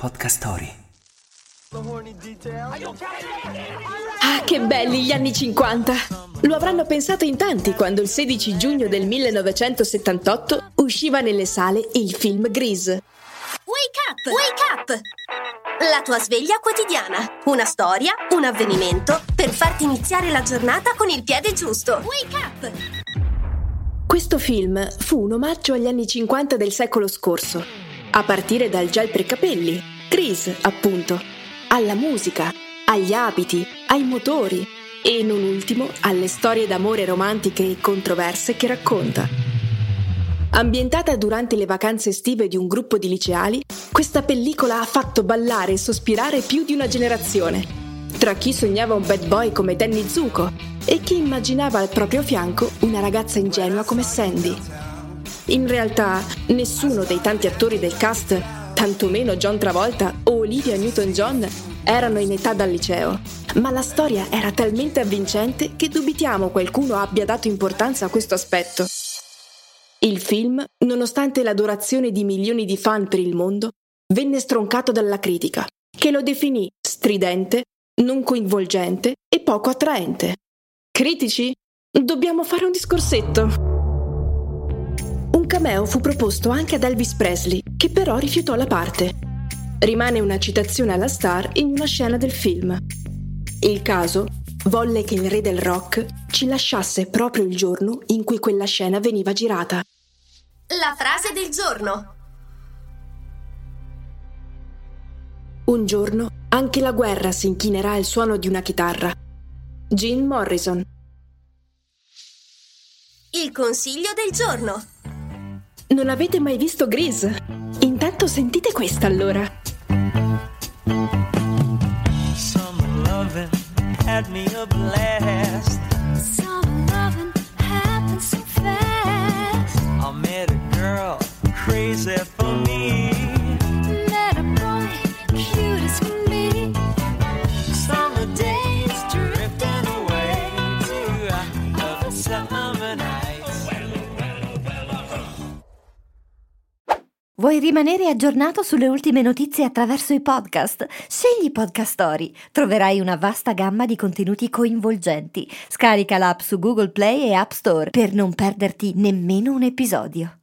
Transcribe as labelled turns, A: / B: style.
A: Podcast Story.
B: Ah, che belli gli anni 50! Lo avranno pensato in tanti quando il 16 giugno del 1978 usciva nelle sale il film Grease.
C: Wake up! Wake up! La tua sveglia quotidiana. Una storia, un avvenimento per farti iniziare la giornata con il piede giusto. Wake up!
B: Questo film fu un omaggio agli anni 50 del secolo scorso, a partire dal gel per capelli, Grease, appunto, alla musica, agli abiti, ai motori e non ultimo alle storie d'amore romantiche e controverse che racconta. Ambientata durante le vacanze estive di un gruppo di liceali, questa pellicola ha fatto ballare e sospirare più di una generazione. Tra chi sognava un bad boy come Danny Zuko e chi immaginava al proprio fianco una ragazza ingenua come Sandy. In realtà, nessuno dei tanti attori del cast, tantomeno John Travolta o Olivia Newton-John, erano in età dal liceo, ma la storia era talmente avvincente che dubitiamo qualcuno abbia dato importanza a questo aspetto. Il film, nonostante l'adorazione di milioni di fan per il mondo, venne stroncato dalla critica, che lo definì stridente, non coinvolgente e poco attraente. Critici? Dobbiamo fare un discorsetto. Un cameo fu proposto anche ad Elvis Presley, che però rifiutò la parte. Rimane una citazione alla star in una scena del film. Il caso volle che il re del rock ci lasciasse proprio il giorno in cui quella scena veniva girata.
C: La frase del giorno.
B: Un giorno anche la guerra si inchinerà al suono di una chitarra. Jim Morrison.
C: Il consiglio del giorno.
B: Non avete mai visto Grease? Intanto sentite questa allora.
D: Some loving had me a blast.
E: Some loving happens so fast.
D: I met a girl crazy for me.
E: Met a boy cute as can be.
D: Summer days drifting away to other summer nights.
F: Vuoi rimanere aggiornato sulle ultime notizie attraverso i podcast? Scegli Podcast Story. Troverai una vasta gamma di contenuti coinvolgenti. Scarica l'app su Google Play e App Store per non perderti nemmeno un episodio.